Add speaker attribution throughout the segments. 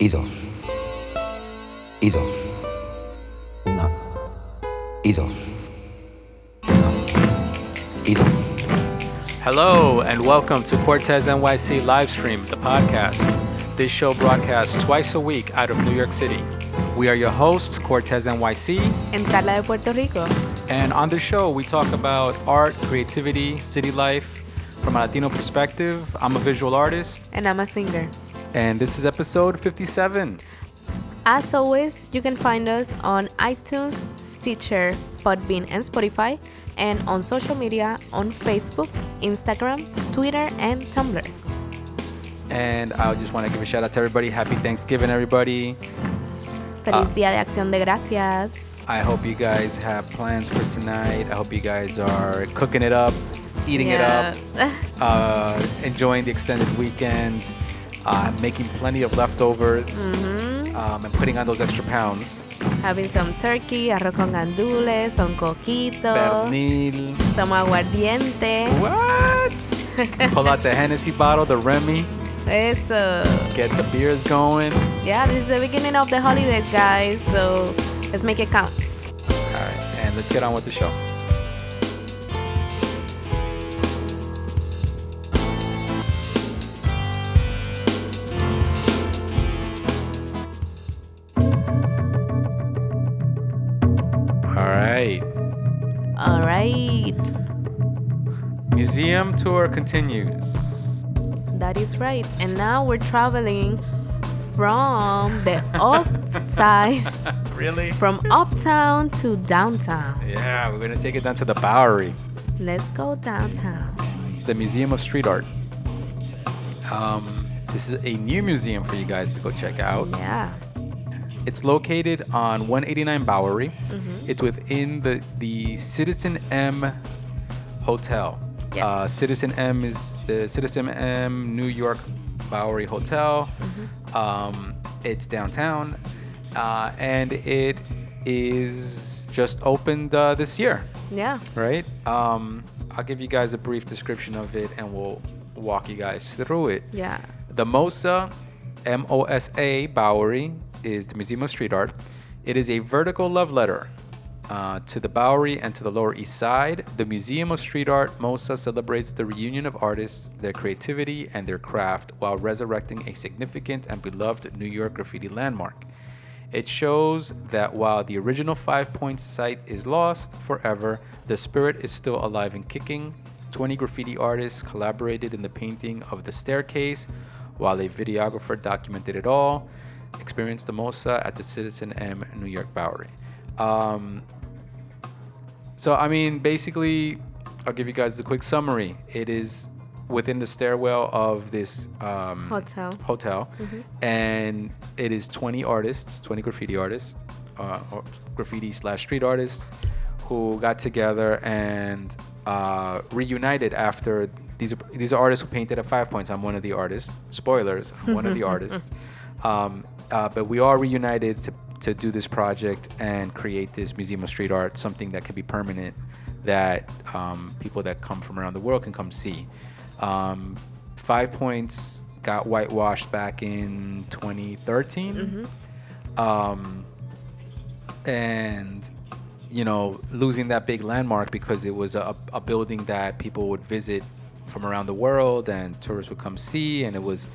Speaker 1: y dos, y dos, una, y dos, una, y dos.
Speaker 2: Hello, and welcome to Cortez NYC Livestream, the podcast. This show broadcasts twice a week out of New York City. We are your hosts, Cortez NYC,
Speaker 3: en Carla de Puerto Rico.
Speaker 2: and on the show we talk about art, creativity, city life from a Latino perspective. I'm a visual artist,
Speaker 3: And I'm a singer.
Speaker 2: And this is episode 57.
Speaker 3: As always, you can find us on iTunes, Stitcher, Podbean, and Spotify, and on social media on Facebook, Instagram, Twitter, and Tumblr.
Speaker 2: And I just want to give a shout out to everybody. Happy Thanksgiving, everybody.
Speaker 3: Feliz
Speaker 2: Ah.
Speaker 3: Día de Acción de Gracias.
Speaker 2: I hope you guys have plans for tonight. I hope you guys are cooking it up, eating it up. Uh, enjoying the extended weekend, uh, I'm making plenty of leftovers,
Speaker 3: Mhm.
Speaker 2: um, and putting on those extra pounds.
Speaker 3: Having some turkey, arroz con gandules, some coquito,
Speaker 2: Pernil.
Speaker 3: some aguardiente.
Speaker 2: What? Pull out the Hennessy bottle, the Remy,
Speaker 3: Eso.
Speaker 2: get the beers going.
Speaker 3: Yeah, this is the beginning of the holidays, guys. So let's make it count.
Speaker 2: All right, and let's get on with the show. All right. Museum tour continues.
Speaker 3: That is right. And now we're traveling from the upside,
Speaker 2: really?
Speaker 3: from uptown to downtown.
Speaker 2: Yeah, we're gonna take it down to the Bowery,
Speaker 3: Let's go downtown.
Speaker 2: the Museum of Street Art. Um, this is a new museum for you guys to go check out.
Speaker 3: Yeah.
Speaker 2: It's located on 189 Bowery.
Speaker 3: Mm-hmm.
Speaker 2: It's within the the Citizen M Hotel.
Speaker 3: Yes.
Speaker 2: Uh, Citizen M is the Citizen M New York Bowery Hotel.
Speaker 3: Mm-hmm.
Speaker 2: Um, it's downtown, uh, and it is just opened uh, this year,
Speaker 3: Yeah.
Speaker 2: right? Um, I'll give you guys a brief description of it, and we'll walk you guys through it.
Speaker 3: Yeah.
Speaker 2: The MOSA, M O S A Bowery, is the Museum of Street Art. It is a vertical love letter uh, to the Bowery and to the Lower East Side. The Museum of Street Art, MOSA, celebrates the reunion of artists, their creativity, and their craft while resurrecting a significant and beloved New York graffiti landmark. It shows that while the original 5Pointz site is lost forever, the spirit is still alive and kicking. 20 graffiti artists collaborated in the painting of the staircase, while a videographer documented it all. Experience the MOSA at the Citizen M New York Bowery. Um, so, I mean, basically, I'll give you guys the quick summary. It is within the stairwell of this um,
Speaker 3: Hotel.
Speaker 2: hotel, and it is 20 artists, 20 graffiti artists, uh, or graffiti slash street artists, who got together and uh, reunited after these. Are, these are artists who painted at 5Pointz. I'm one of the artists. Spoilers. I'm one of the artists. Um, uh, but we are reunited to to do this project and create this museum of street art, something that can be permanent, that um, people that come from around the world can come see. Um, 5Pointz got whitewashed back in 2013. Um, and, you know, losing that big landmark because it was a, a building that people would visit from around the world and tourists would come see. And it was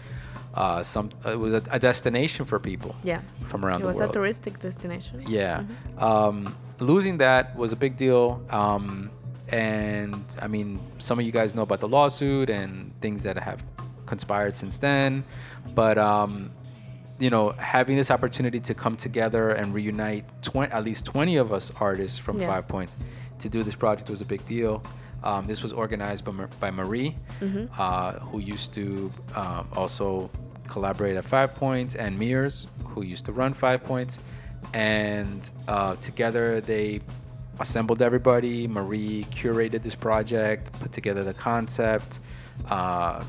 Speaker 2: uh, some, it was a, a destination for people
Speaker 3: Yeah.
Speaker 2: from around the world.
Speaker 3: It was a touristic destination.
Speaker 2: Yeah. Um, losing that was a big deal. Um, and I mean, some of you guys know about the lawsuit and things that have conspired since then. But, um, you know, having this opportunity to come together and reunite 20, at least 20 of us artists from
Speaker 3: Yeah.
Speaker 2: 5Pointz to do this project was a big deal. Um, this was organized by, by Marie, uh, who used to um, also collaborate at 5Pointz, and Meres, who used to run 5Pointz. And uh, together they assembled everybody. Marie curated this project, put together the concept, uh,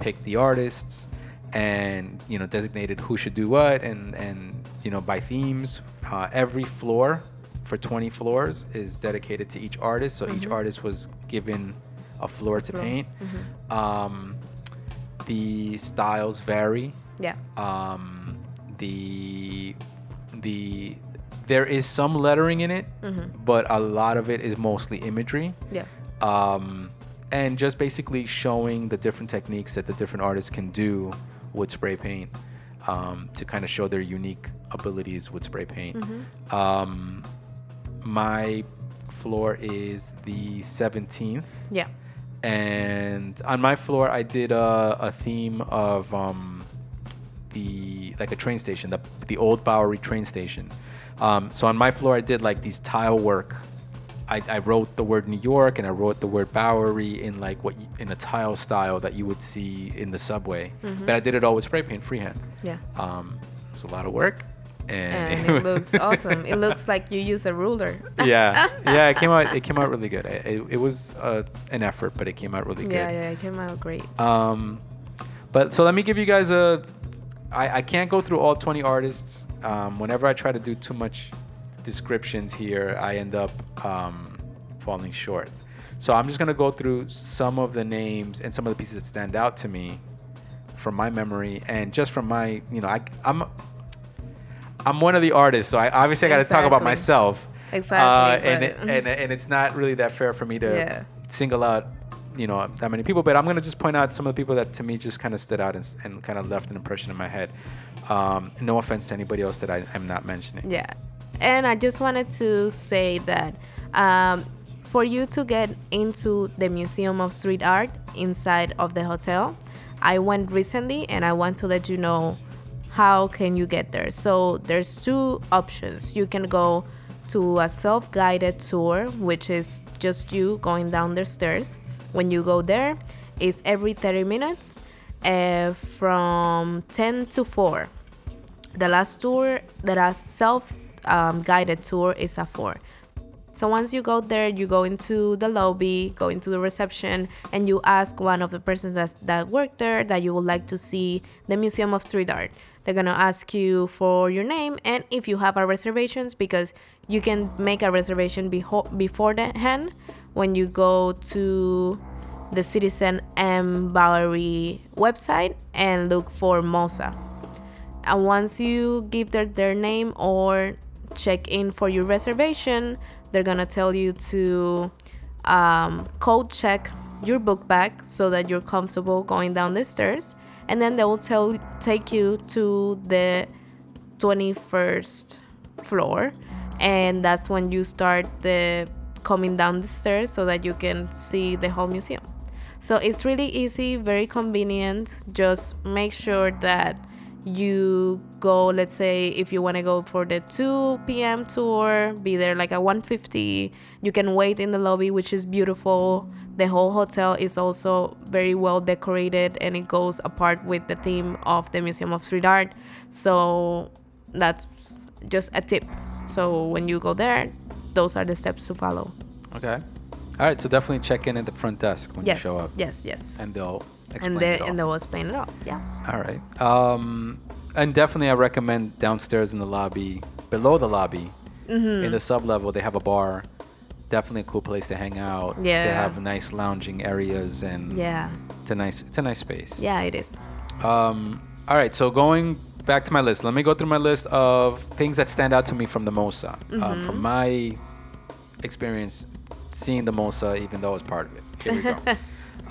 Speaker 2: picked the artists, and you know designated who should do what, and and you know by themes. Uh, every floor for 20 floors is dedicated to each artist. So each artist was given a floor to paint. Um, the styles vary.
Speaker 3: Yeah.
Speaker 2: Um, the the there is some lettering in it,
Speaker 3: Mm-hmm.
Speaker 2: but a lot of it is mostly imagery.
Speaker 3: Yeah.
Speaker 2: Um, and just basically showing the different techniques that the different artists can do with spray paint um, to kind of show their unique abilities with spray paint.
Speaker 3: Mm-hmm.
Speaker 2: Um, my floor is the 17th
Speaker 3: Yeah.
Speaker 2: And on my floor i did a, a theme of um, the like a train station the, the old bowery train station. Um, so on my floor i did like these tile work. I, I wrote the word new york and i wrote the word bowery in like what you, in a tile style that you would see in the subway. But i did it all with spray paint freehand.
Speaker 3: Yeah.
Speaker 2: um, it was a lot of work and,
Speaker 3: And it looks awesome. It looks like you use a ruler.
Speaker 2: yeah yeah it came out it came out really good it, it, it was uh, an effort but it came out really good
Speaker 3: Yeah, yeah, it came out great.
Speaker 2: Um, but so let me give you guys a. I, I can't go through all 20 artists. Um, whenever I try to do too much descriptions here, I end up um, falling short. So I'm just gonna go through some of the names and some of the pieces that stand out to me from my memory and just from my, you know, I, I'm. I'm one of the artists, so I obviously I got to talk about myself.
Speaker 3: Exactly,
Speaker 2: Uh, and, it, and and it's not really that fair for me to
Speaker 3: Yeah.
Speaker 2: single out, you know, that many people. But I'm gonna just point out some of the people that to me just kind of stood out and, and kind of left an impression in my head. Um, no offense to anybody else that I, I'm not mentioning.
Speaker 3: Yeah. And I just wanted to say that um, for you to get into the Museum of Street Art inside of the hotel, I went recently and I want to let you know how can you get there. So there's two options. You can go to a self-guided tour, which is just you going down the stairs. When you go there, it's every 30 minutes uh, from 10 to 4 the last tour the last self um, tour is a four so once you go there you go into the lobby go into the reception and you ask one of the persons that, that work there that you would like to see the museum of street art they're gonna ask you for your name and if you have a reservations because you can make a reservation beho- before the hand when you go to the citizen m bowery website and look for mosa and once you give their, their name or check in for your reservation they're gonna tell you to um, code check your book bag so that you're comfortable going down the stairs and then they will tell take you to the 21st floor and that's when you start the coming down the stairs so that you can see the whole museum. So it's really easy very convenient. Just make sure that you go let's say if you want to go for the 2 p.m tour be there like at 1.50 you can wait in the lobby which is beautiful the whole hotel is also very well decorated and it goes apart with the theme of the museum of street art so that's just a tip so when you go there those are the steps to follow
Speaker 2: Okay. All right. So definitely check in at the front desk when
Speaker 3: yes
Speaker 2: you show up,
Speaker 3: yes yes
Speaker 2: and they'll explain
Speaker 3: and they
Speaker 2: it all.
Speaker 3: and they will explain it all yeah
Speaker 2: All right. Um, and definitely, I recommend downstairs in the lobby, below the lobby,
Speaker 3: Mm-hmm.
Speaker 2: in the sub level, they have a bar. Definitely a cool place to hang out.
Speaker 3: Yeah.
Speaker 2: They have nice lounging areas and
Speaker 3: yeah
Speaker 2: it's a nice it's a nice space.
Speaker 3: yeah it is
Speaker 2: Um, all right. So going back to my list, let me go through my list of things that stand out to me from the Mosa. Um, from my experience seeing the Mosa, even though I was part of it. Here we go.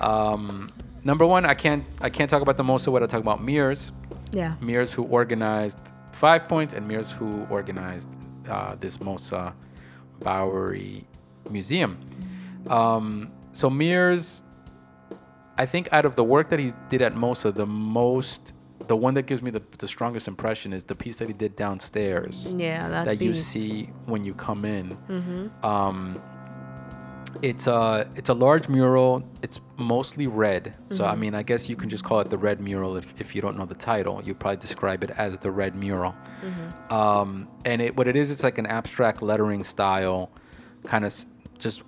Speaker 2: um, number one, I can't I can't talk about the Mosa without talking about Meres.
Speaker 3: yeah
Speaker 2: Meres who organized 5Pointz and Meres who organized uh, this Mosa Bowery Museum. Um, so Meres, I think out of the work that he did at Mosa, the most, the one that gives me the, the strongest impression is the piece that he did downstairs
Speaker 3: yeah that,
Speaker 2: that you see when you come in.
Speaker 3: Mm-hmm.
Speaker 2: Um, it's a it's a large mural. It's mostly red. So
Speaker 3: Mm-hmm.
Speaker 2: I mean, I guess you can just call it the red mural if, if you don't know the title. You probably describe it as the red mural.
Speaker 3: Mm-hmm.
Speaker 2: Um, and it what it is, it's like an abstract lettering style, kind of just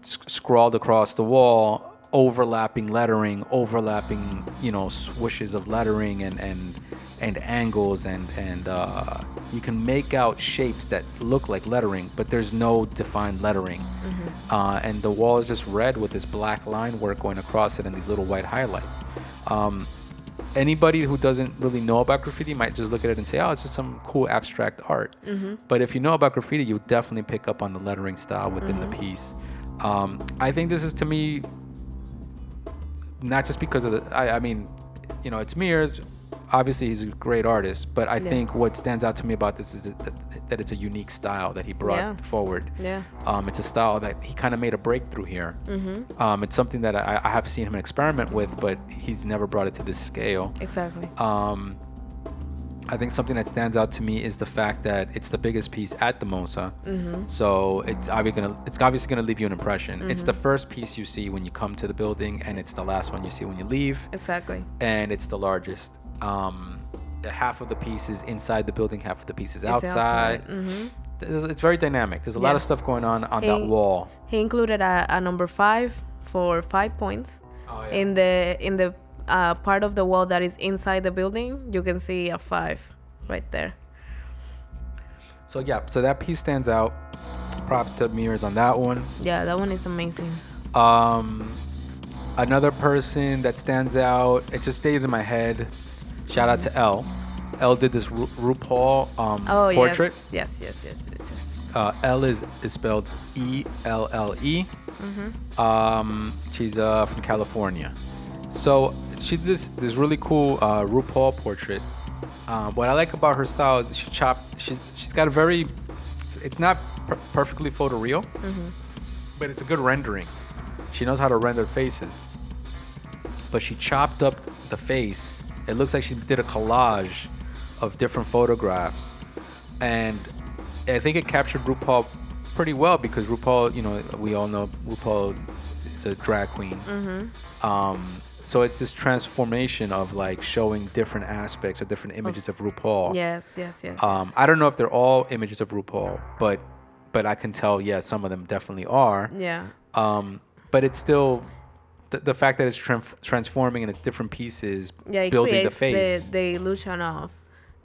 Speaker 2: s- scrawled across the wall, overlapping lettering, overlapping you know swooshes of lettering and and and angles and and uh, you can make out shapes that look like lettering, but there's no defined lettering. Uh, and the wall is just red with this black line work going across it and these little white highlights. Um, anybody who doesn't really know about graffiti might just look at it and say, "Oh, it's just some cool abstract art." But if you know about graffiti, you definitely pick up on the lettering style within the piece. Um, I think this is to me not just because of the. I, I mean, you know, it's Meres. Obviously, he's a great artist, but I
Speaker 3: Yeah.
Speaker 2: think what stands out to me about this is that, that it's a unique style that he brought
Speaker 3: Yeah.
Speaker 2: forward.
Speaker 3: Yeah.
Speaker 2: Um, it's a style that he kind of made a breakthrough here. Mm-hmm. Um, it's something that I, I have seen him experiment with, but he's never brought it to this scale.
Speaker 3: Exactly.
Speaker 2: Um, I think something that stands out to me is the fact that it's the biggest piece at the MOSA.
Speaker 3: Mm-hmm.
Speaker 2: So it's obviously gonna it's obviously gonna leave you an impression. It's the first piece you see when you come to the building, and it's the last one you see when you leave,
Speaker 3: Exactly.
Speaker 2: and it's the largest. Um, half of the piece is inside the building, half of the piece is
Speaker 3: It's
Speaker 2: outside.
Speaker 3: hmm
Speaker 2: It's, it's very dynamic. There's a lot of stuff going on on that wall.
Speaker 3: He included a, a number five for five points.
Speaker 2: Oh,
Speaker 3: In the in the uh, part of the wall that is inside the building, you can see a five right there.
Speaker 2: So yeah, so that piece stands out. Props to Meres on that one.
Speaker 3: Yeah, that one is amazing.
Speaker 2: Um, another person that stands out, it just stays in my head. Shout out to Elle. Elle did this Ru- RuPaul um,
Speaker 3: Oh
Speaker 2: portrait.
Speaker 3: yes, yes, yes, yes, yes, yes.
Speaker 2: Uh, Elle is, is spelled E L L E.
Speaker 3: Mm-hmm.
Speaker 2: Um, she's uh, from California. So she did this this really cool uh, RuPaul portrait. Um, what I like about her style is she chopped. She she's got a very. it's- It's not per- perfectly photoreal,
Speaker 3: Mm-hmm.
Speaker 2: but it's a good rendering. She knows how to render faces. But she chopped up the face. It looks like she did a collage of different photographs, and I think it captured RuPaul pretty well because RuPaul, you know, we all know RuPaul is a drag queen. Um, so it's this transformation of like showing different aspects or different images of RuPaul.
Speaker 3: Yes, yes, yes.
Speaker 2: Um, I don't know if they're all images of RuPaul, but but I can tell, yeah, some of them definitely are.
Speaker 3: Yeah.
Speaker 2: Um, but it's still the, the fact that it's tran- transforming and it's different pieces,
Speaker 3: Yeah, it
Speaker 2: building the face.
Speaker 3: The, the illusion of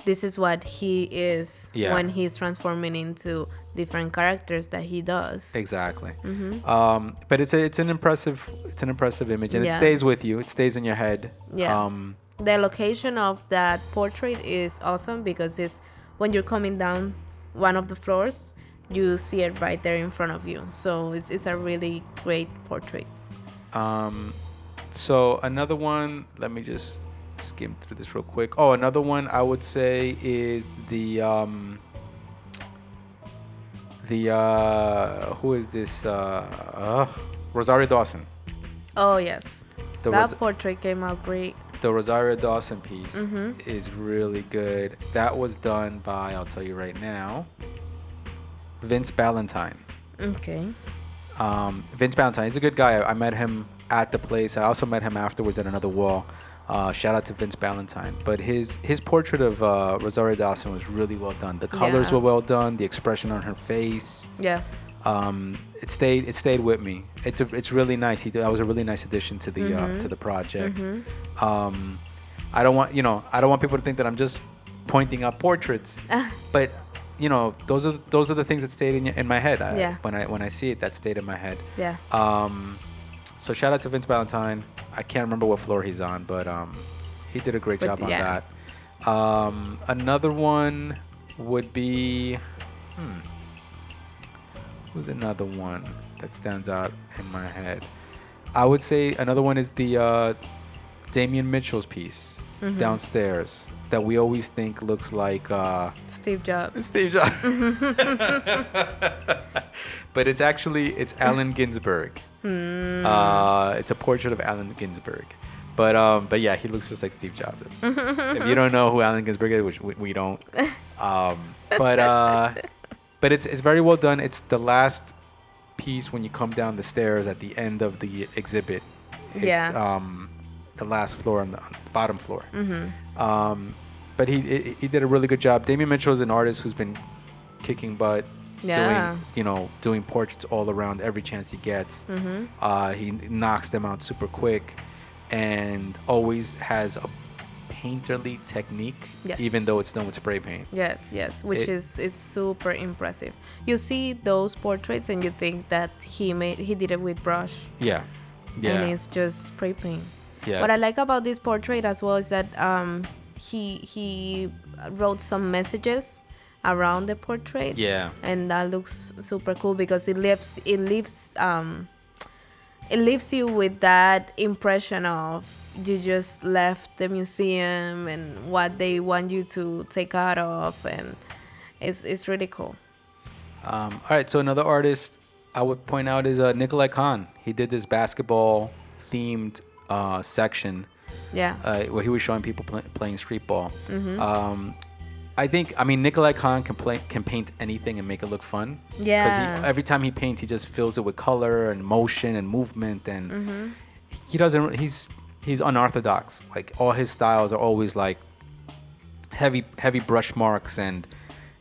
Speaker 3: this is what he is
Speaker 2: Yeah.
Speaker 3: when he's transforming into different characters that he does.
Speaker 2: exactly.
Speaker 3: Mm-hmm.
Speaker 2: Um, but it's a, it's an impressive it's an impressive image and it stays with you. It stays in your head.
Speaker 3: Yeah.
Speaker 2: Um,
Speaker 3: The location of that portrait is awesome because it's when you're coming down one of the floors, you see it right there in front of you. So it's, it's a really great portrait.
Speaker 2: Um, so another one, let me just skim through this real quick. Oh, another one I would say is the um, the uh, who is this? Uh, uh, Rosario Dawson.
Speaker 3: Oh yes,
Speaker 2: The,
Speaker 3: that
Speaker 2: Ros-
Speaker 3: portrait came out great.
Speaker 2: the Rosario Dawson piece
Speaker 3: Mhm.
Speaker 2: is really good. That was done by I'll tell you right now, Vince Ballantyne.
Speaker 3: Okay.
Speaker 2: Um, Vince Ballantyne, he's a good guy. I, I met him at the place. I also met him afterwards at another wall. Uh, shout out to Vince Ballantyne. But his his portrait of uh, Rosario Dawson was really well done. The colors
Speaker 3: Yeah.
Speaker 2: were well done. The expression on her face.
Speaker 3: Yeah.
Speaker 2: Um, it stayed it stayed with me. It's a, it's really nice. He that was a really nice addition to the uh, to the project. Um, I don't want you know I don't want people to think that I'm just pointing out portraits, but you know those are those are the things that stayed in, in my head. I,
Speaker 3: Yeah.
Speaker 2: When I when I see it, that stayed in my head.
Speaker 3: Yeah.
Speaker 2: Um, so shout out to Vince Valentine. I can't remember what floor he's on, but um, he did a great
Speaker 3: But
Speaker 2: job on
Speaker 3: yeah.
Speaker 2: that. Um, another one would be, hmm, who's another one that stands out in my head? I would say another one is the uh, Damian Mitchell's piece
Speaker 3: Mm-hmm.
Speaker 2: downstairs that we always think looks like. Uh,
Speaker 3: Steve Jobs.
Speaker 2: Steve Jobs. but it's actually it's Allen Ginsberg. Uh, it's a portrait of Allen Ginsberg. But um, but yeah, he looks just like Steve Jobs. if you don't know who Allen Ginsberg is, which we, we don't, um, but uh, but it's it's very well done. It's the last piece when you come down the stairs at the end of the exhibit. It's
Speaker 3: Yeah.
Speaker 2: um, the last floor on the, on the bottom floor.
Speaker 3: Mm-hmm.
Speaker 2: Um, but he, he he did a really good job. Damian Mitchell is an artist who's been kicking butt,
Speaker 3: Yeah.
Speaker 2: doing you know doing portraits all around every chance he gets.
Speaker 3: Mm-hmm.
Speaker 2: Uh, he knocks them out super quick, and always has a painterly technique,
Speaker 3: Yes.
Speaker 2: even though it's done with spray paint.
Speaker 3: Yes, yes, which
Speaker 2: It-
Speaker 3: is is super impressive. You see those portraits and you think that he made he did it with brush
Speaker 2: Yeah, yeah.
Speaker 3: and it's just spray paint.
Speaker 2: Yeah.
Speaker 3: What I like about this portrait as well is that um, he he wrote some messages around the portrait.
Speaker 2: Yeah.
Speaker 3: And that looks super cool because it leaves it leaves um, it leaves you with that impression of you just left the museum and what they want you to take out of and it's it's really cool.
Speaker 2: Um, all right, so another artist I would point out is uh, Nikolai Khan. He did this basketball themed uh, section
Speaker 3: Yeah.
Speaker 2: uh, where he was showing people play, playing street ball.
Speaker 3: Mm-hmm.
Speaker 2: Um, I think, I mean, Nikolai Khan can play, can paint anything and make it look fun.
Speaker 3: Yeah.
Speaker 2: Because every time he paints, he just fills it with color and motion and movement, and
Speaker 3: Mm-hmm.
Speaker 2: he doesn't. He's he's unorthodox. Like all his styles are always like heavy heavy brush marks and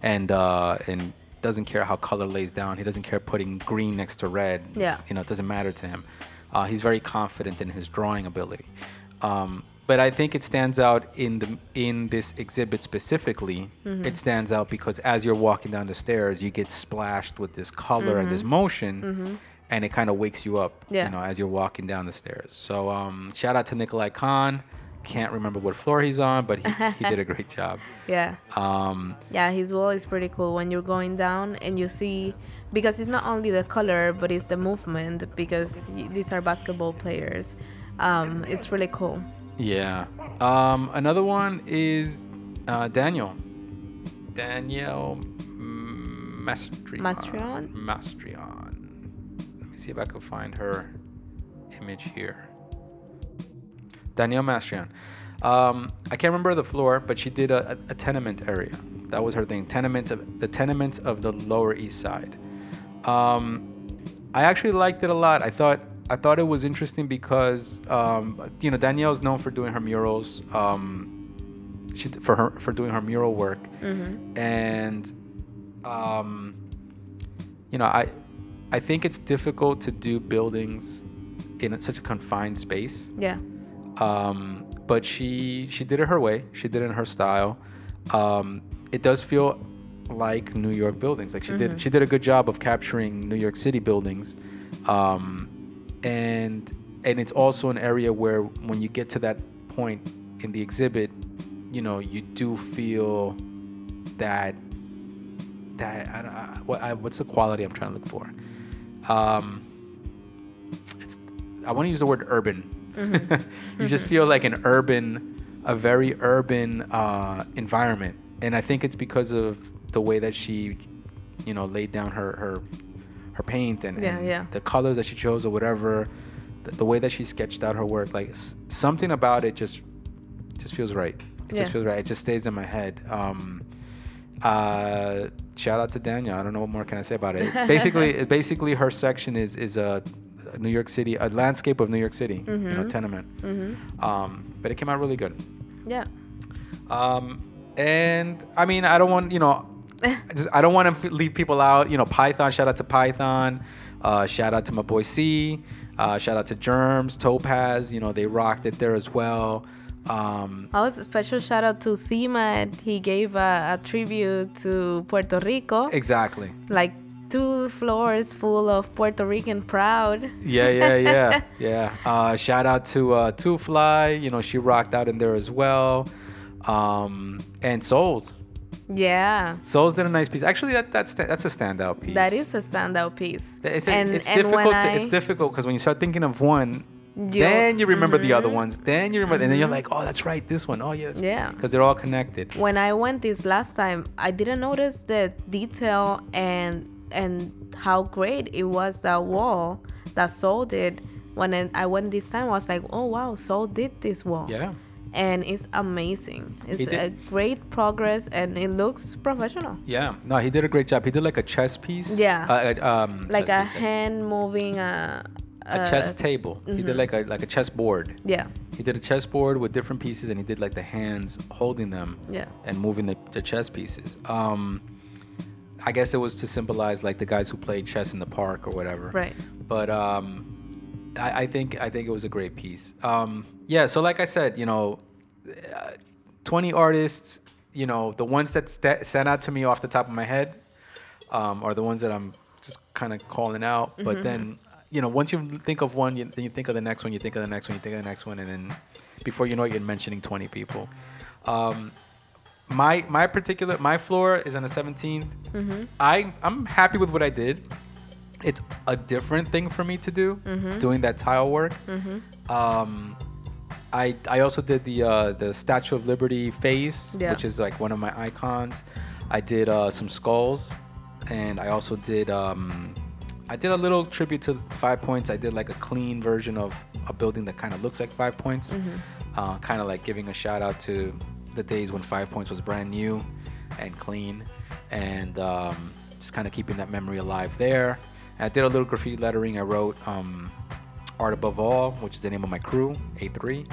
Speaker 2: and uh, and doesn't care how color lays down. He doesn't care putting green next to red.
Speaker 3: Yeah.
Speaker 2: you know, it doesn't matter to him. Uh, he's very confident in his drawing ability. Um, but I think it stands out in the in this exhibit specifically.
Speaker 3: Mm-hmm.
Speaker 2: It stands out because as you're walking down the stairs, you get splashed with this color and this motion, and it kind of wakes you up.
Speaker 3: Mm-hmm. Yeah.
Speaker 2: You know, as you're walking down the stairs. So um, shout out to Nikolai Khan. Can't remember what floor he's on, but he, he did a great job.
Speaker 3: Yeah.
Speaker 2: Um,
Speaker 3: Yeah, his wall is pretty cool when you're going down and you see because it's not only the color but it's the movement because these are basketball players. Um, it's really cool.
Speaker 2: yeah. Um, another one is uh, Daniel. Danielle Mastrion.
Speaker 3: Mastrion?
Speaker 2: Mastrion. Let me see if I can find her image here. Danielle Mastrion. Um, I can't remember the floor, but she did a, a, tenement area. That was her thing. Tenements of the tenements of the Lower East Side. Um, I actually liked it a lot. I thought I thought it was interesting because um, you know Danielle's known for doing her murals. Um, she for her for doing her mural work, and um, you know I I think it's difficult to do buildings in such a confined space
Speaker 3: Yeah.
Speaker 2: Um, but she she did it her way. She did it in her style. Um, it does feel like New York buildings. Like she did she did a good job of capturing New York City buildings, um, and and it's also an area where when you get to that point in the exhibit, you know you do feel that that I don't, I, what I, what's the quality I'm trying to look for. Um, it's I want to use the word urban. you just feel like an urban, a very urban uh, environment, and I think it's because of the way that she, you know, laid down her her her paint and,
Speaker 3: Yeah,
Speaker 2: and
Speaker 3: yeah.
Speaker 2: the colors that she chose or whatever, the, the way that she sketched out her work, like s- something about it just just feels right. It
Speaker 3: Yeah.
Speaker 2: just feels right. It just stays in my head. Um, uh, shout out to Danielle. I don't know what more can I say about it. It's basically, basically her section is is a, a New York City, a landscape of New York City, you know, tenement. Um, but it came out really good.
Speaker 3: Yeah.
Speaker 2: Um, and I mean, I don't want you know, I just I don't want to f- leave people out. You know, Python. Shout out to Python. Uh, shout out to my boy C. Uh, shout out to Germs, Topaz. You know, they rocked it there as well. Um,
Speaker 3: I was a special shout out to Seaman. He gave a, a tribute to Puerto Rico.
Speaker 2: exactly.
Speaker 3: Like two floors full of Puerto Rican proud.
Speaker 2: Yeah, yeah, yeah, yeah. Uh, shout out to uh, Toofly. You know, she rocked out in there as well. Um, and Souls.
Speaker 3: Yeah.
Speaker 2: Souls did a nice piece. Actually, that that's that's a standout piece.
Speaker 3: That is a standout piece.
Speaker 2: It's, a-
Speaker 3: and,
Speaker 2: it's
Speaker 3: and
Speaker 2: difficult. To,
Speaker 3: I,
Speaker 2: it's difficult because when you start thinking of one,
Speaker 3: You-
Speaker 2: then you remember the other ones. Then you remember, and then you're like, oh, that's right, this one. Oh, yes.
Speaker 3: Yeah.
Speaker 2: Because they're all connected.
Speaker 3: when I went this last time, I didn't notice the detail and and how great it was that wall that Soul did. When I I went this time, I was like, oh wow, Soul did this wall.
Speaker 2: Yeah.
Speaker 3: And it's amazing. It's
Speaker 2: did-
Speaker 3: a great progress and it looks professional.
Speaker 2: Yeah. No, he did a great job. He did like a chess piece.
Speaker 3: Yeah.
Speaker 2: Uh, uh, um,
Speaker 3: Like a
Speaker 2: piece,
Speaker 3: hand moving a,
Speaker 2: a chess table. He did like a like a chess board.
Speaker 3: Yeah.
Speaker 2: He did a chess board with different pieces, and he did like the hands holding them
Speaker 3: Yeah.
Speaker 2: and moving the, the chess pieces. Um, I guess it was to symbolize like the guys who played chess in the park or whatever.
Speaker 3: Right.
Speaker 2: But um, I, I think I think it was a great piece. Um, yeah. So like I said, you know, uh, twenty artists. You know, the ones that st- stand out to me off the top of my head um, are the ones that I'm just kind of calling out. But then, you know, once you think of one, you, then you think of the next one, you think of the next one, you think of the next one, and then before you know it, you're mentioning 20 people. Um, my my particular my floor is on the 17th.
Speaker 3: Mm-hmm.
Speaker 2: I I'm happy with what I did. It's a different thing for me to do,
Speaker 3: Mm-hmm.
Speaker 2: doing that tile work. Um, I I also did the uh, the Statue of Liberty face,
Speaker 3: Yeah.
Speaker 2: which is like one of my icons. I did uh, some skulls, and I also did um, I did a little tribute to 5Pointz. I did like a clean version of a building that kind of looks like 5Pointz, uh, kind of like giving a shout out to the days when 5Pointz was brand new and clean, and um, just kind of keeping that memory alive there. And I did a little graffiti lettering. I wrote. Um, Art Above All, which is the name of my crew, A3.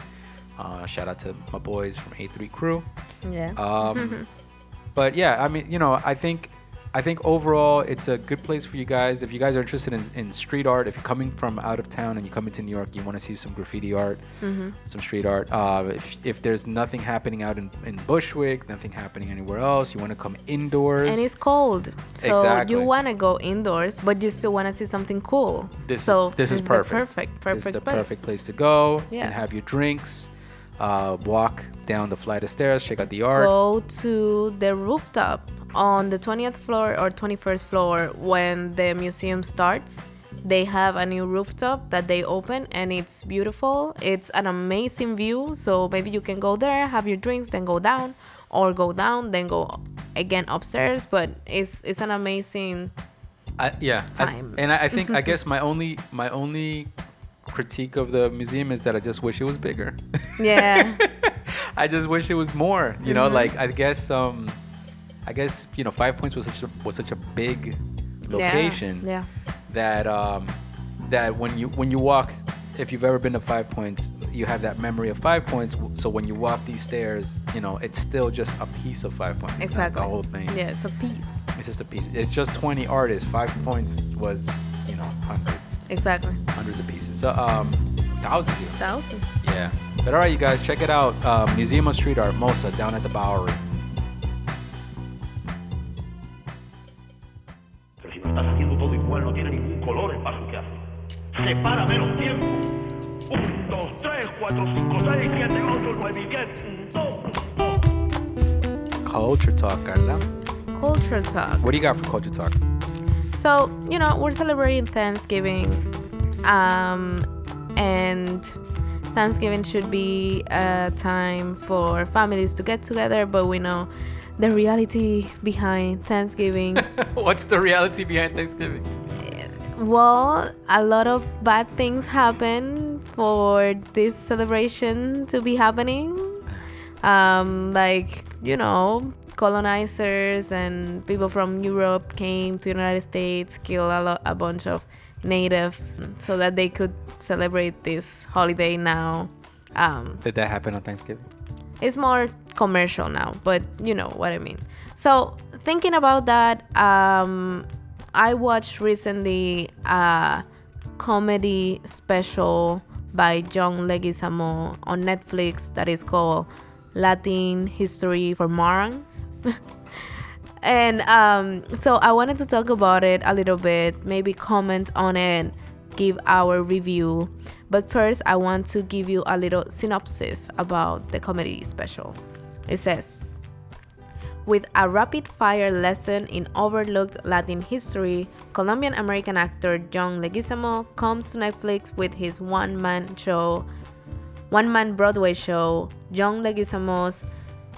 Speaker 2: Uh, shout out to my boys from A3 crew.
Speaker 3: Yeah.
Speaker 2: Um, but yeah, I mean, you know, I think, I think overall it's a good place for you guys. If you guys are interested in, in street art, if you're coming from out of town and you come into New York, you want to see some graffiti art, some street art. Uh, if, if there's nothing happening out in, in Bushwick, nothing happening anywhere else, you want to come indoors.
Speaker 3: and it's cold, so
Speaker 2: Exactly.
Speaker 3: you want to go indoors, but you still want to see something cool.
Speaker 2: This,
Speaker 3: so
Speaker 2: this is
Speaker 3: the
Speaker 2: perfect.
Speaker 3: perfect, perfect
Speaker 2: This is the
Speaker 3: place.
Speaker 2: perfect place to go
Speaker 3: Yeah.
Speaker 2: and have your drinks. Uh, walk down the flight of stairs, check out the art.
Speaker 3: Go to the rooftop on the 20th floor or 21st floor when the museum starts. They have a new rooftop that they open and it's beautiful. It's an amazing view. So maybe you can go there, have your drinks, then go down, or go down, then go again upstairs. But it's it's an amazing
Speaker 2: I, yeah, I-
Speaker 3: time.
Speaker 2: and I, I think I guess my only my only critique of the museum is that I just wish it was bigger.
Speaker 3: yeah
Speaker 2: I just wish it was more. You know,
Speaker 3: Mhm.
Speaker 2: like I guess um, I guess you know 5Pointz was such a, was such a big location
Speaker 3: Yeah.
Speaker 2: that um, that when you when you walk, if you've ever been to 5Pointz, you have that memory of 5Pointz. So when you walk these stairs, you know it's still just a piece of 5Pointz. It's
Speaker 3: Exactly.
Speaker 2: not the whole thing.
Speaker 3: Yeah, it's a piece.
Speaker 2: It's just a piece. It's just 20 artists. Five Points was you know hundreds,
Speaker 3: Exactly.
Speaker 2: hundreds of pieces. So um, thousands even.
Speaker 3: Thousand.
Speaker 2: Yeah. But all right, you guys, check it out. Um, Museum of Street Art, Mosa, down at the Bowery.
Speaker 4: Pero si lo estás haciendo todo igual, no tiene ningún color el paso que hace. Separa menos tiempo. Un, dos, tres, cuatro, cinco, seis, siete, ocho, nueve diez. Dos, dos.
Speaker 2: Culture Talk, Carla.
Speaker 3: Culture talk.
Speaker 2: What do you got for Culture Talk?
Speaker 3: So, you know, we're celebrating Thanksgiving. Um, and Thanksgiving should be a time for families to get together, but we know the reality behind Thanksgiving.
Speaker 2: What's the reality behind Thanksgiving?
Speaker 3: well, a lot of bad things happen for this celebration to be happening. Um, like, you know, colonizers and people from Europe came to the United States, killed a, lo- a bunch of native so that they could celebrate this holiday now. Um,
Speaker 2: Did that happen on Thanksgiving?
Speaker 3: it's more commercial now, but you know what I mean. So thinking about that, um, I watched recently a comedy special by John Leguizamo on Netflix that is called Latin History for Morons. and um, so I wanted to talk about it a little bit, maybe comment on it, give our review. But first, I want to give you a little synopsis about the comedy special. It says, with a rapid fire lesson in overlooked Latin history, Colombian American actor John Leguizamo comes to Netflix with his one man show, one man Broadway show, John Leguizamo's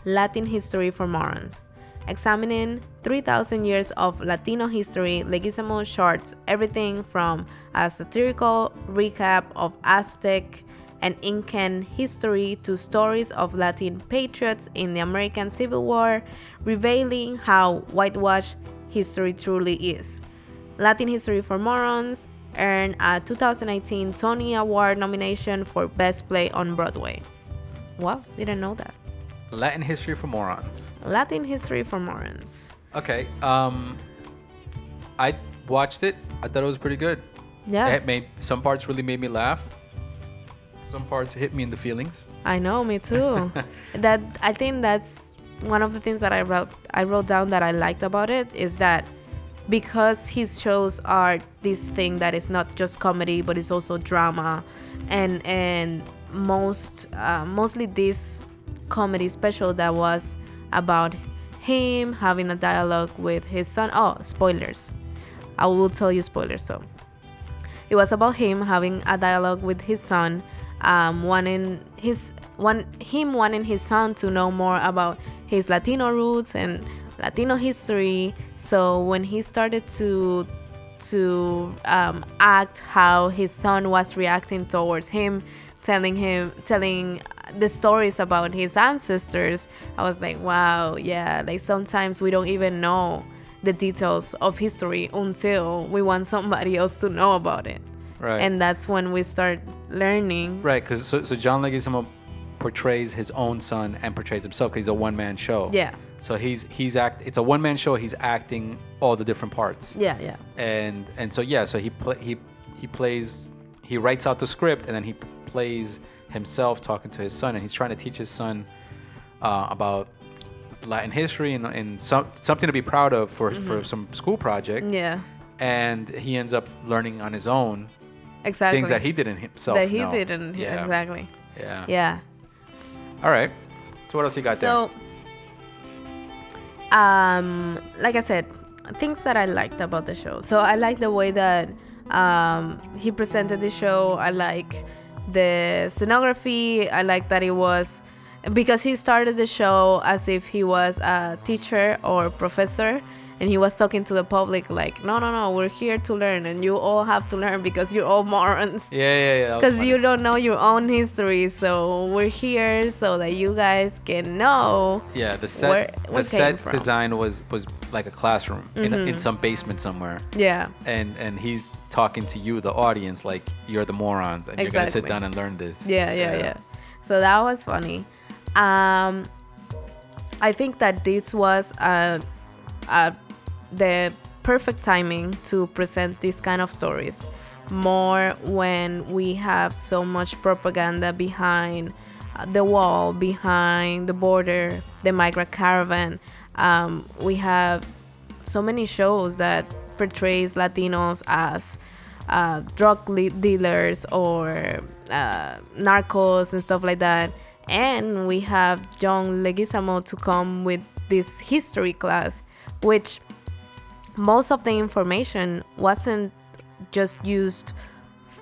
Speaker 3: Latin History for Morons. Examining 3,000 years of Latino history, Leguizamo charts everything from a satirical recap of Aztec and Incan history to stories of Latin patriots in the American Civil War, revealing how whitewashed history truly is. Latin History for Morons earned a 2018 Tony Award nomination for Best Play on Broadway. Well, didn't know that.
Speaker 2: Latin history for morons.
Speaker 3: Latin History for Morons.
Speaker 2: Okay. Um, I watched it. I thought it was pretty good.
Speaker 3: Yeah,
Speaker 2: It made some parts really made me laugh. Some parts hit me in the feelings.
Speaker 3: I know, me too. that I think that's one of the things that I wrote I wrote down that I liked about it is that because his shows are this thing that is not just comedy but it's also drama. And and most uh, mostly this comedy special that was about him having a dialogue with his son. Oh spoilers. I will tell you spoilers so. It was about him having a dialogue with his son um, wanting his one him wanting his son to know more about his latino roots and latino history so when he started to to um, act how his son was reacting towards him telling him telling the stories about his ancestors i was like wow yeah like sometimes we don't even know the details of history until we want somebody else to know about it
Speaker 2: Right.
Speaker 3: and that's when we start learning
Speaker 2: Right, because so, so John Leguizamo portrays his own son and portrays himself because he's a one man show.
Speaker 3: yeah
Speaker 2: So he's he's act. It's a one man show. He's acting all the different parts.
Speaker 3: yeah yeah
Speaker 2: And and so yeah, so he play he he plays he writes out the script and then he plays himself talking to his son and he's trying to teach his son uh, about Latin history and, and some, something to be proud of for, for some school project.
Speaker 3: yeah
Speaker 2: And he ends up learning on his own
Speaker 3: exactly
Speaker 2: things that he didn't himself
Speaker 3: that he
Speaker 2: know.
Speaker 3: didn't
Speaker 2: Yeah.
Speaker 3: exactly
Speaker 2: Yeah.
Speaker 3: yeah
Speaker 2: All right. So what else you got there?
Speaker 3: Um, like I said, things that I liked about the show. So I like the way that um, he presented the show. I like the scenography. I like that it was because he started the show as if he was a teacher or professor. And he was talking to the public like, no, no, no, we're here to learn, and you all have to learn because you're all morons
Speaker 2: Yeah, yeah, yeah.
Speaker 3: because you don't know your own history so we're here so that you guys can know
Speaker 2: Yeah, the set
Speaker 3: where-
Speaker 2: the
Speaker 3: where came
Speaker 2: set
Speaker 3: from. Mm-hmm.
Speaker 2: design was was like a classroom in, a, in some basement somewhere,
Speaker 3: yeah
Speaker 2: and and he's talking to you, the audience, like you're the morons, and you're gonna sit down and learn this.
Speaker 3: yeah yeah yeah so that was funny um i think that this was a, uh the perfect timing to present these kind of stories. More when we have so much propaganda behind uh, the wall behind the border the migrant caravan. Um, we have so many shows that portrays latinos as uh, drug le- dealers or uh, narcos and stuff like that. And we have john leguizamo to come with this history class which most of the information wasn't just used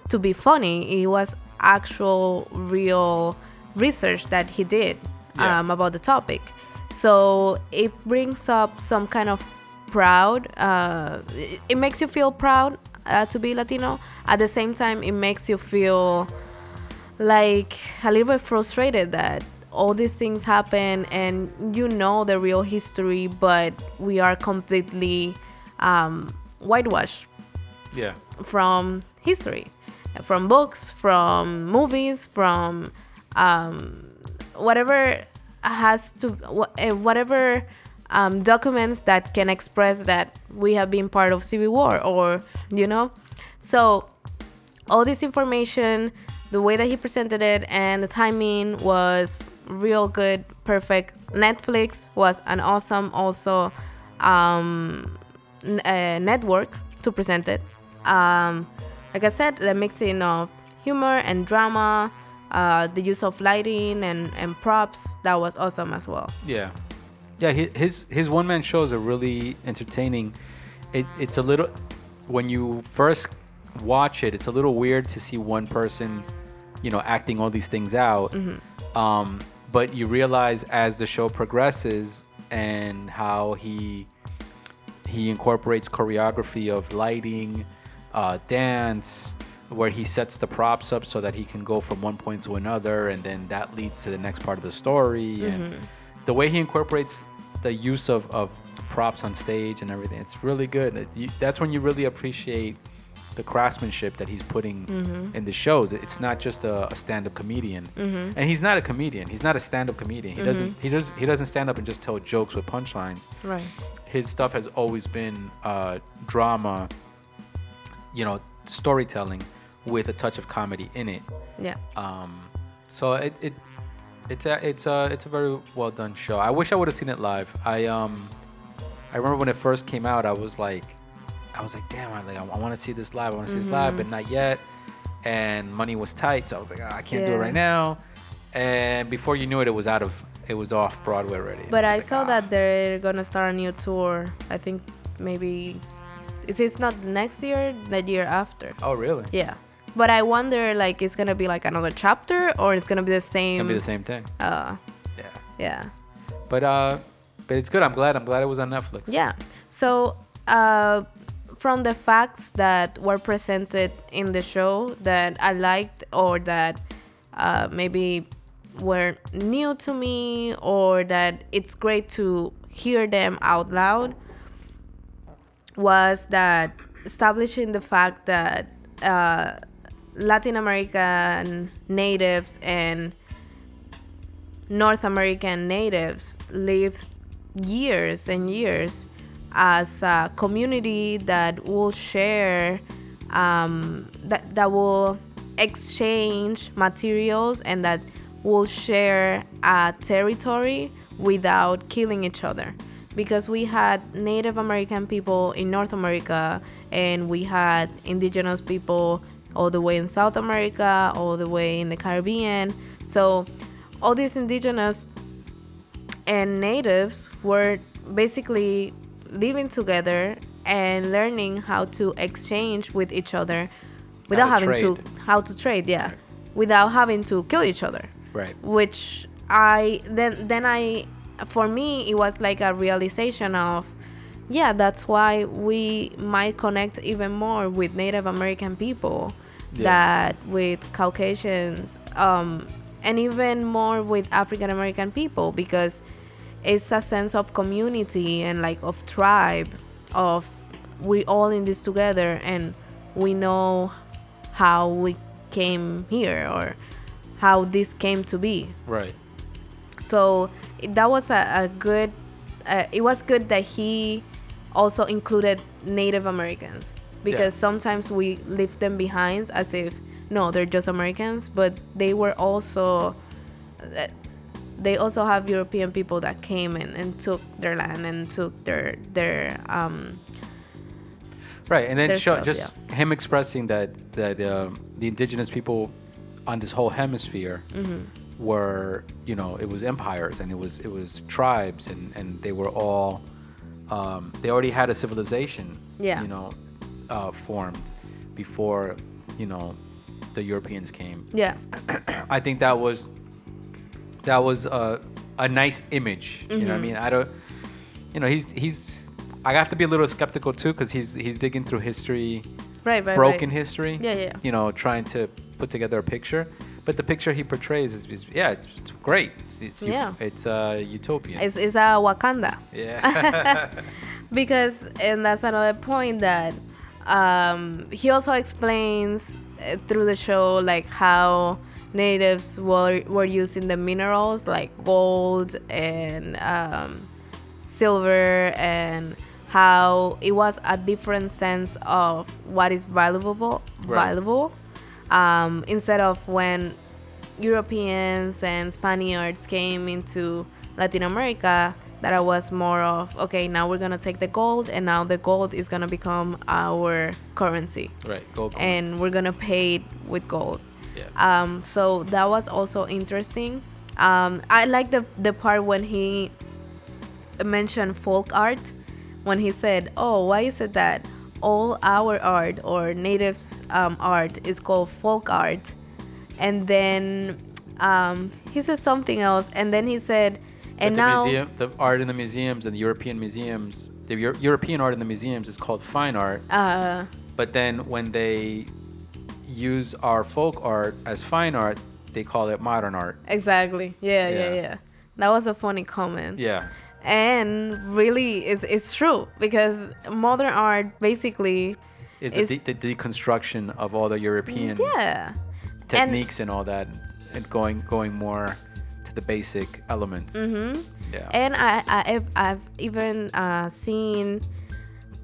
Speaker 3: to be funny it was actual real research that he did
Speaker 2: Yeah.
Speaker 3: um, about the topic so it brings up some kind of proud uh, it, it makes you feel proud uh, to be latino at the same time it makes you feel like a little bit frustrated that all these things happen and you know the real history but we are completely um, whitewashed
Speaker 2: yeah,
Speaker 3: from history from books from movies from um, whatever has to eh, whatever um, documents that can express that we have been part of civil war or you know? So all this information the way that he presented it and the timing was real good perfect. Netflix was an awesome also um, uh, network to present it um, like i said the mixing of humor and drama uh, the use of lighting and, and props that was awesome as well
Speaker 2: yeah, yeah. His his one man shows are really entertaining. It, it's a little when you first watch it, it's a little weird to see one person, you know, acting all these things out. Um, but you realize as the show progresses and how he he incorporates choreography of lighting, uh, dance, where he sets the props up so that he can go from one point to another, and then that leads to the next part of the story. And the way he incorporates the use of, of props on stage and everything, it's really good. It- you- that's when you really appreciate the craftsmanship that he's putting in the shows. It's not just a, a stand-up comedian, and he's not a comedian. He's not a stand-up comedian. He doesn't he does he doesn't stand up and just tell jokes with punchlines
Speaker 3: right
Speaker 2: his stuff has always been uh, drama, you know, storytelling with a touch of comedy in it.
Speaker 3: yeah
Speaker 2: Um, so it, it it's a it's a it's a very well done show. I wish I would have seen it live. I um I remember when it first came out, I was like, I was like, damn, I like I, want to see this live. I want to see this live, but not yet. And money was tight, so I was like, "Ah, I can't do it
Speaker 3: Yeah.
Speaker 2: right now. And before you knew it, it was out of it was off Broadway already.
Speaker 3: But I
Speaker 2: was like,
Speaker 3: saw
Speaker 2: "Ah."
Speaker 3: that they're gonna start a new tour. I think maybe is it's not next year, the year after.
Speaker 2: Oh, really?
Speaker 3: Yeah. But I wonder like it's gonna be like another chapter or it's gonna be the same.
Speaker 2: It's gonna be the same thing.
Speaker 3: Uh,
Speaker 2: Yeah.
Speaker 3: yeah.
Speaker 2: But uh, but it's good. I'm glad. I'm glad it was on Netflix.
Speaker 3: Yeah. So, uh, from the facts that were presented in the show that I liked or that uh, maybe were new to me or that it's great to hear them out loud was that establishing the fact that uh, Latin American natives and North American natives lived years and years as a community that will share, um, that, that will exchange materials and that will share a territory without killing each other. Because we had Native American people in North America and we had indigenous people all the way in South America, all the way in the Caribbean. So all these indigenous and natives were basically living together and learning how to exchange with each other without having
Speaker 2: trade.
Speaker 3: to how to trade yeah without having to kill each other
Speaker 2: Right.
Speaker 3: which i then then i for me it was like a realization of yeah that's why we might connect even more with native american people
Speaker 2: Yeah.
Speaker 3: that with caucasians um and even more with african american people because it's a sense of community and like of tribe of we all in this together and we know how we came here or how this came to be
Speaker 2: Right.
Speaker 3: so that was a, a good uh, it was good that he also included native americans because
Speaker 2: Yeah.
Speaker 3: sometimes we leave them behind as if no they're just americans but they were also uh, they also have european people that came and, and took their land and took their their um
Speaker 2: Right, and then show, just him expressing that that um, the indigenous people on this whole hemisphere
Speaker 3: Mm-hmm.
Speaker 2: were, you know, it was empires and it was it was tribes and and they were all, um, they already had a civilization,
Speaker 3: Yeah.
Speaker 2: you know, uh, formed before, you know, the Europeans came.
Speaker 3: yeah
Speaker 2: I think that was that was a, a nice image. You know what I mean? I don't. You know, he's he's. I have to be a little skeptical too because he's he's digging through history,
Speaker 3: right right
Speaker 2: broken
Speaker 3: right.
Speaker 2: history.
Speaker 3: Yeah, yeah.
Speaker 2: You know, trying to put together a picture. But the picture he portrays is, is yeah, it's, it's great. It's it's,
Speaker 3: Yeah.
Speaker 2: it's uh, utopian.
Speaker 3: it's, it's a wakanda
Speaker 2: yeah.
Speaker 3: because and that's another point that um, he also explains uh, through the show like how natives were, were using the minerals like gold and um, silver and how it was a different sense of what is valuable
Speaker 2: Right.
Speaker 3: valuable um, instead of when Europeans and Spaniards came into Latin America, that I was more of okay. Now we're gonna take the gold, and now the gold is gonna become our currency,
Speaker 2: right. Gold
Speaker 3: and we're gonna pay it with gold.
Speaker 2: Yeah.
Speaker 3: Um, so that was also interesting. Um, I like the the part when he mentioned folk art, when he said, "Oh, why is it that all our art or natives um, art is called folk art?" And then um, he said something else, and then he said, "And
Speaker 2: the
Speaker 3: now."
Speaker 2: museum, the art in the museums and the European museums, the Euro- European art in the museums is called fine art.
Speaker 3: Uh,
Speaker 2: But then when they use our folk art as fine art, they call it modern art.
Speaker 3: exactly. Yeah, yeah,
Speaker 2: Yeah.
Speaker 3: yeah. That was a funny comment.
Speaker 2: Yeah.
Speaker 3: And really, it's, it's true because modern art basically
Speaker 2: Is the, de- the deconstruction of all the European
Speaker 3: yeah.
Speaker 2: Techniques and, all that, and going going more to the basic elements.
Speaker 3: Mm-hmm.
Speaker 2: Yeah.
Speaker 3: And I, I I've, I've even uh, seen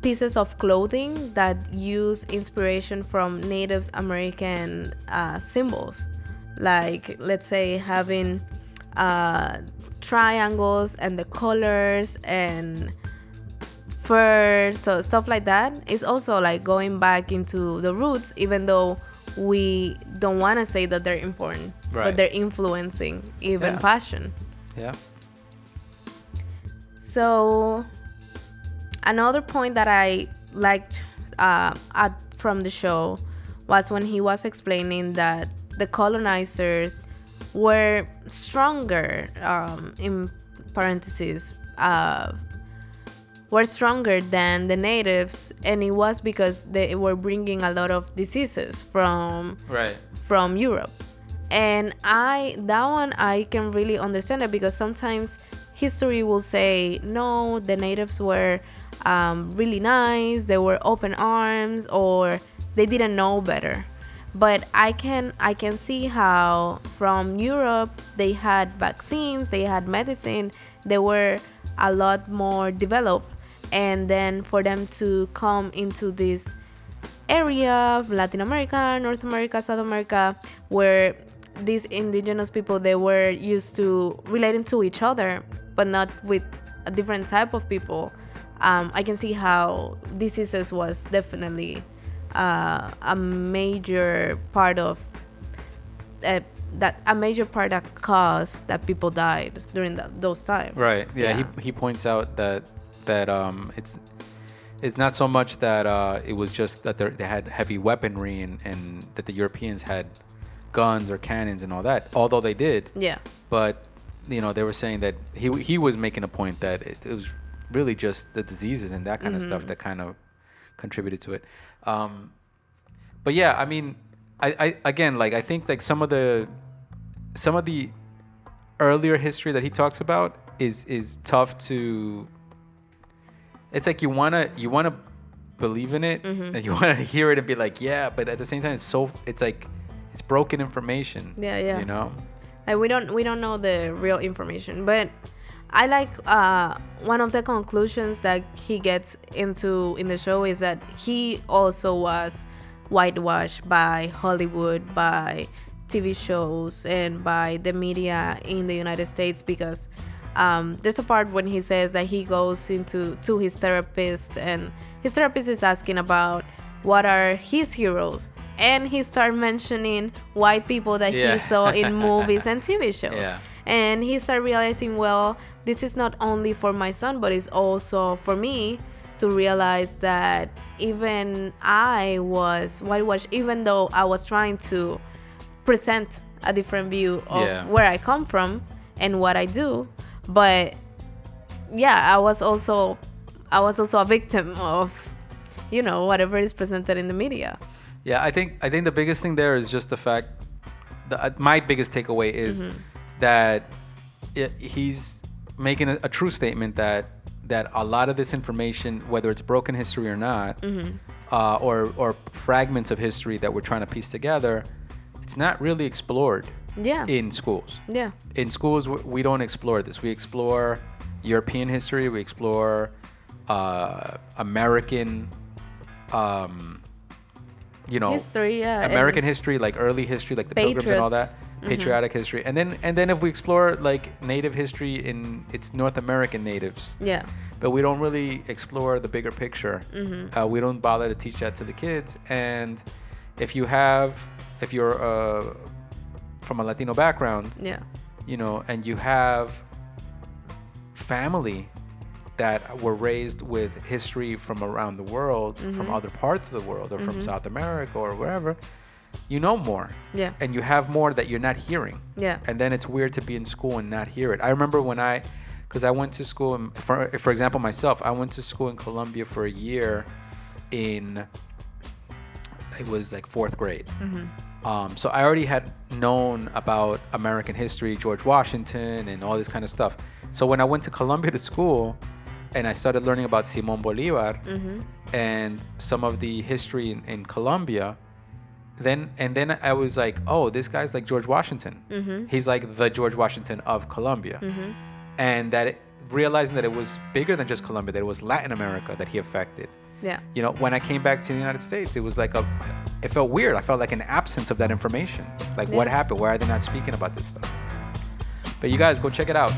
Speaker 3: pieces of clothing that use inspiration from Native American uh, symbols, like let's say having uh, triangles and the colors and fur, so stuff like that. It's also like going back into the roots even though we don't want to say that they're important
Speaker 2: Right.
Speaker 3: but they're influencing even
Speaker 2: Yeah.
Speaker 3: fashion
Speaker 2: Yeah.
Speaker 3: so another point that I liked uh, at, from the show was when he was explaining that the colonizers were stronger, um, in parentheses, uh, were stronger than the natives, and it was because they were bringing a lot of diseases from
Speaker 2: Right.
Speaker 3: from Europe. And I that one I can really understand it because sometimes history will say no, the natives were um, really nice, they were open arms, or they didn't know better. But I can I can see how from Europe they had vaccines, they had medicine, they were a lot more developed, and then for them to come into this area of Latin America, North America, South America, where these indigenous people they were used to relating to each other, but not with a different type of people. Um, I can see how diseases was definitely uh, a major part of uh, that a major part that caused that people died during that, those times.
Speaker 2: Right. Yeah.
Speaker 3: Yeah.
Speaker 2: He, he points out that that um it's it's not so much that uh, it was just that they're- had heavy weaponry and, and that the Europeans had guns or cannons and all that. Although they did,
Speaker 3: Yeah.
Speaker 2: but you know they were saying that he he was making a point that it, it was really just the diseases and that kind of stuff that kind of contributed to it. Um, but yeah, I mean, I, I again like I think like some of the some of the earlier history that he talks about is is tough to. It's like you wanna you wanna believe in it and you wanna hear it and be like yeah, but at the same time it's so it's like it's broken information.
Speaker 3: Yeah, yeah.
Speaker 2: You know.
Speaker 3: like we don't we don't know the real information but i like uh, one of the conclusions that he gets into in the show is that he also was whitewashed by hollywood by tv shows and by the media in the united states because um, there's a part when he says that he goes into to his therapist and his therapist is asking about what are his heroes and he started mentioning white people that
Speaker 2: Yeah.
Speaker 3: he saw in movies and tv shows
Speaker 2: Yeah.
Speaker 3: and he started realizing well this is not only for my son but it's also for me to realize that even i was whitewashed even though i was trying to present a different view of
Speaker 2: Yeah.
Speaker 3: where i come from and what i do but yeah i was also i was also a victim of you know whatever is presented in the media
Speaker 2: Yeah, I think I think the biggest thing there is just the fact. The, uh, my biggest takeaway is
Speaker 3: Mm-hmm.
Speaker 2: that it, he's making a, a true statement that that a lot of this information, whether it's broken history or not,
Speaker 3: Mm-hmm.
Speaker 2: uh, or or fragments of history that we're trying to piece together, it's not really explored
Speaker 3: yeah
Speaker 2: in schools.
Speaker 3: yeah
Speaker 2: In schools, we don't explore this. We explore European history. We explore uh, American. Um, you know,
Speaker 3: history yeah
Speaker 2: American history, like early history, like the Pilgrims and all that,
Speaker 3: Mm-hmm.
Speaker 2: patriotic history, and then and then if we explore like Native history in its North American natives,
Speaker 3: yeah
Speaker 2: but we don't really explore the bigger picture.
Speaker 3: Mm-hmm.
Speaker 2: Uh, we don't bother to teach that to the kids. And if you have, if you're uh, from a Latino background,
Speaker 3: yeah
Speaker 2: you know, and you have family that were raised with history from around the world,
Speaker 3: Mm-hmm.
Speaker 2: from other parts of the world, or from South America or wherever, you know more.
Speaker 3: yeah
Speaker 2: And you have more that you're not hearing.
Speaker 3: yeah
Speaker 2: And then it's weird to be in school and not hear it. I remember when I, because I went to school, in, for, for example, myself, I went to school in Colombia for a year in, it was like fourth grade. Um, so I already had known about American history, George Washington, and all this kind of stuff. So when I went to Colombia to school, and I started learning about Simon Bolivar and some of the history in, in Colombia, then and then I was like, oh, this guy's like George Washington. Mm-hmm. He's like the George Washington of Colombia, mm-hmm. and that it, realizing that it was bigger than just Colombia, that it was Latin America that he affected.
Speaker 3: Yeah.
Speaker 2: You know when i came back to the united states it was like a it felt weird. I felt like an absence of that information. Like what happened? Why are they not speaking about this stuff? But you guys go check it out.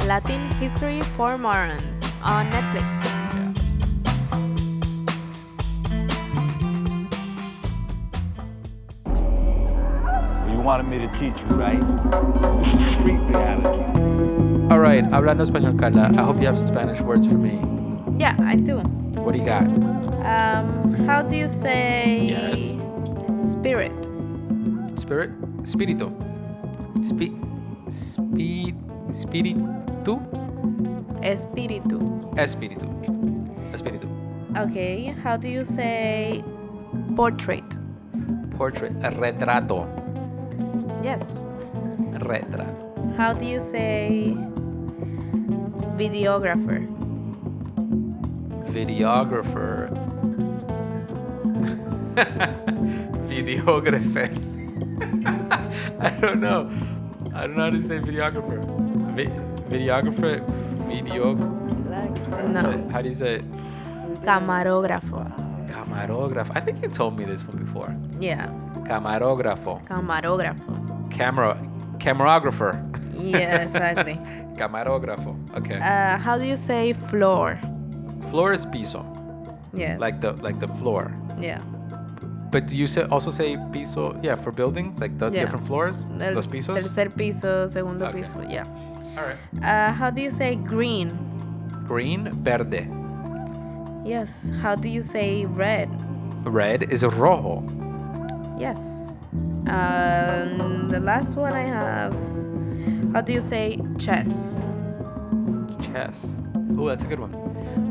Speaker 3: Latin History for Morons on Netflix.
Speaker 5: Wanted me to teach you, right? Street reality.
Speaker 2: All right, hablando español, Carla. I hope you have some Spanish words for me.
Speaker 3: Yeah, I do.
Speaker 2: What do you got?
Speaker 3: Um, how do you say
Speaker 2: Yes.
Speaker 3: spirit?
Speaker 2: Spirit? Spirito. Spi- speed. Spiritu?
Speaker 3: Espíritu.
Speaker 2: Espiritu. Espiritu.
Speaker 3: Okay, how do you say portrait?
Speaker 2: Portrait. Retrato.
Speaker 3: Yes.
Speaker 2: Retrato.
Speaker 3: How do you say videographer?
Speaker 2: Videographer. Videographer. I don't know. I don't know how to say videographer. Vi- videographer. Video.
Speaker 3: No.
Speaker 2: How do you say it?
Speaker 3: Camarógrafo.
Speaker 2: Camarógrafo. I think you told me this one before.
Speaker 3: Yeah.
Speaker 2: Camarógrafo.
Speaker 3: Camarógrafo.
Speaker 2: Camera. Camerographer.
Speaker 3: Yeah, exactly.
Speaker 2: Camarógrafo. Okay.
Speaker 3: uh, how do you say floor?
Speaker 2: floor is piso.
Speaker 3: Yes.
Speaker 2: Like the like the floor.
Speaker 3: Yeah.
Speaker 2: But do you say, also say piso? Yeah, for buildings, like the
Speaker 3: Yeah.
Speaker 2: different floors,
Speaker 3: El
Speaker 2: los pisos.
Speaker 3: Tercer piso, segundo
Speaker 2: Okay.
Speaker 3: piso. Yeah.
Speaker 2: All right.
Speaker 3: Uh, how do you say green?
Speaker 2: Green, verde.
Speaker 3: Yes. How do you say red?
Speaker 2: Red is rojo.
Speaker 3: Yes. Um, the last one I have. How do you say chess?
Speaker 2: Chess. Oh, that's a good one.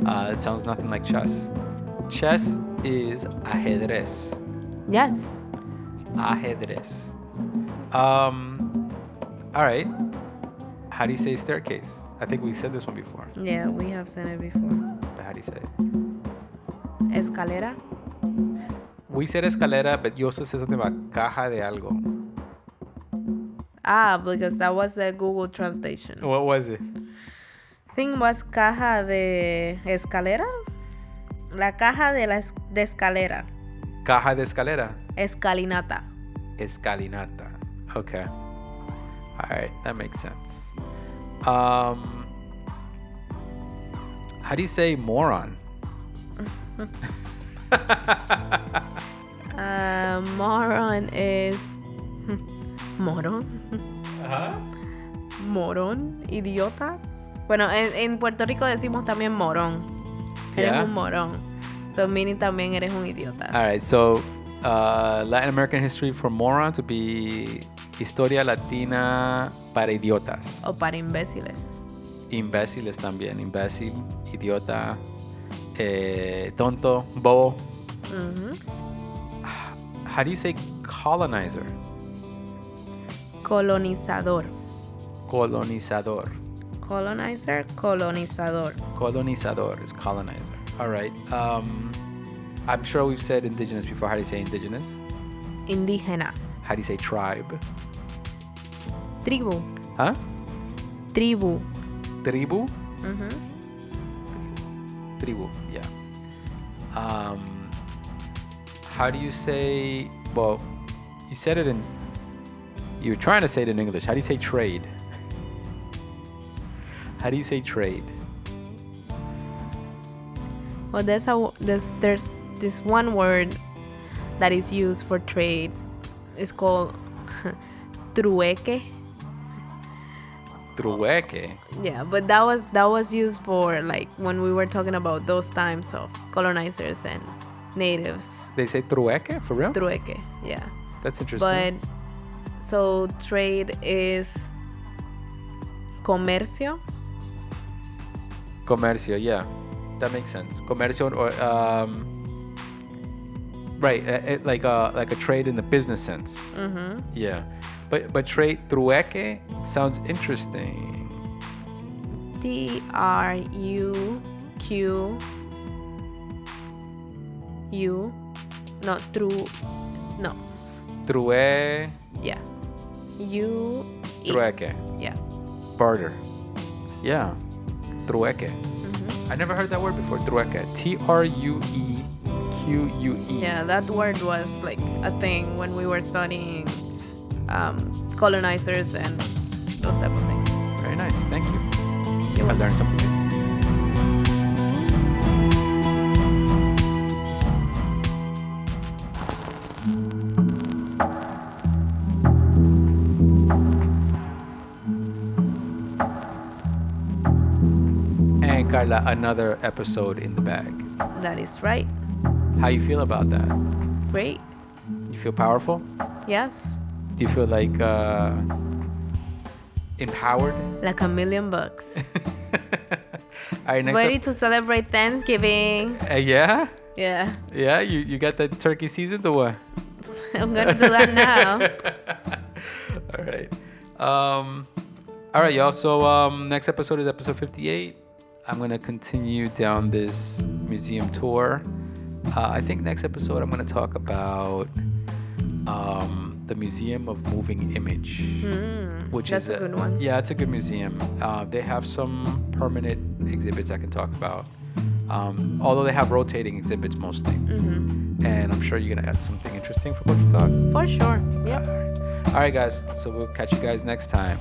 Speaker 2: Uh, it sounds nothing like chess. Chess is ajedrez.
Speaker 3: Yes.
Speaker 2: Ajedrez. Um. All right. How do you say staircase? I think we said this one before.
Speaker 3: Yeah, we have said it before.
Speaker 2: But how do you say it?
Speaker 3: Escalera.
Speaker 2: We said escalera, but you also said something about caja de algo.
Speaker 3: Ah, because that was the Google translation.
Speaker 2: What was it?
Speaker 3: Thing was caja de escalera. La caja de la es- de escalera.
Speaker 2: Caja de escalera.
Speaker 3: Escalinata.
Speaker 2: Escalinata. Okay. All right, that makes sense. Um, how do you say moron?
Speaker 3: Uh, moron is moron.
Speaker 2: uh-huh.
Speaker 3: Morón, idiota. Bueno, en, en Puerto Rico decimos también morón. Eres
Speaker 2: Yeah.
Speaker 3: un morón. So meaning también eres un idiota.
Speaker 2: All right, so uh, Latin American history for moron to be historia latina para idiotas.
Speaker 3: O para imbéciles.
Speaker 2: Imbéciles también, imbécil, idiota, eh, tonto, bobo.
Speaker 3: Ujú.
Speaker 2: How do you say colonizer?
Speaker 3: Colonizador.
Speaker 2: Colonizador.
Speaker 3: Colonizer, colonizador.
Speaker 2: Colonizador is colonizer. All right. Um, I'm sure we've said indigenous before. How do you say indigenous?
Speaker 3: Indígena.
Speaker 2: How do you say tribe?
Speaker 3: Tribu.
Speaker 2: Huh?
Speaker 3: Tribu.
Speaker 2: Tribu?
Speaker 3: Ujú.
Speaker 2: Tribu, yeah. Um, how do you say, well, you said it in, you were trying to say it in English. How do you say trade? How do you say trade?
Speaker 3: Well, there's a there's there's this one word that is used for trade. It's called trueque.
Speaker 2: Trueque.
Speaker 3: Yeah, but that was that was used for like when we were talking about those times of colonizers and natives.
Speaker 2: They say trueque for real?
Speaker 3: Trueque, yeah.
Speaker 2: That's interesting.
Speaker 3: But so trade is comercio.
Speaker 2: Comercio, yeah, that makes sense. Comercio or um, right, uh, like a like a trade in the business sense.
Speaker 3: Mm-hmm.
Speaker 2: Yeah, but but trade trueque sounds interesting.
Speaker 3: T R U Q U. No, true. No.
Speaker 2: True,
Speaker 3: Yeah. You.
Speaker 2: trueque,
Speaker 3: Yeah.
Speaker 2: barter. Yeah, trueque.
Speaker 3: Mhm.
Speaker 2: I never heard that word before. Trueque. T R U E Q U E.
Speaker 3: Yeah, that word was like a thing when we were studying um, colonizers and those type of things.
Speaker 2: Very nice. Thank you.
Speaker 3: You're
Speaker 2: I learned something new. Another episode in the bag.
Speaker 3: That is right.
Speaker 2: How you feel about that?
Speaker 3: Great.
Speaker 2: You feel powerful?
Speaker 3: Yes.
Speaker 2: Do you feel like uh, empowered?
Speaker 3: Like a million bucks.
Speaker 2: All right, next
Speaker 3: Ready
Speaker 2: up.
Speaker 3: to celebrate Thanksgiving.
Speaker 2: Uh, yeah,
Speaker 3: Yeah.
Speaker 2: yeah. You you got that turkey seasoned or what?
Speaker 3: I'm gonna do that now.
Speaker 2: all right. Um, all right, y'all. So um, next episode is episode 58. I'm gonna continue down this museum tour. Uh, I think next episode I'm gonna talk about um, the Museum of Moving Image, which
Speaker 3: Hmm, that's
Speaker 2: is
Speaker 3: a good one.
Speaker 2: Yeah, it's a good museum. Uh, they have some permanent exhibits I can talk about. Um, although they have rotating exhibits mostly,
Speaker 3: Mm-hmm.
Speaker 2: and I'm sure you're gonna add something interesting for Bookie Talk.
Speaker 3: For sure. Yep.
Speaker 2: All right, guys. So we'll catch you guys next time.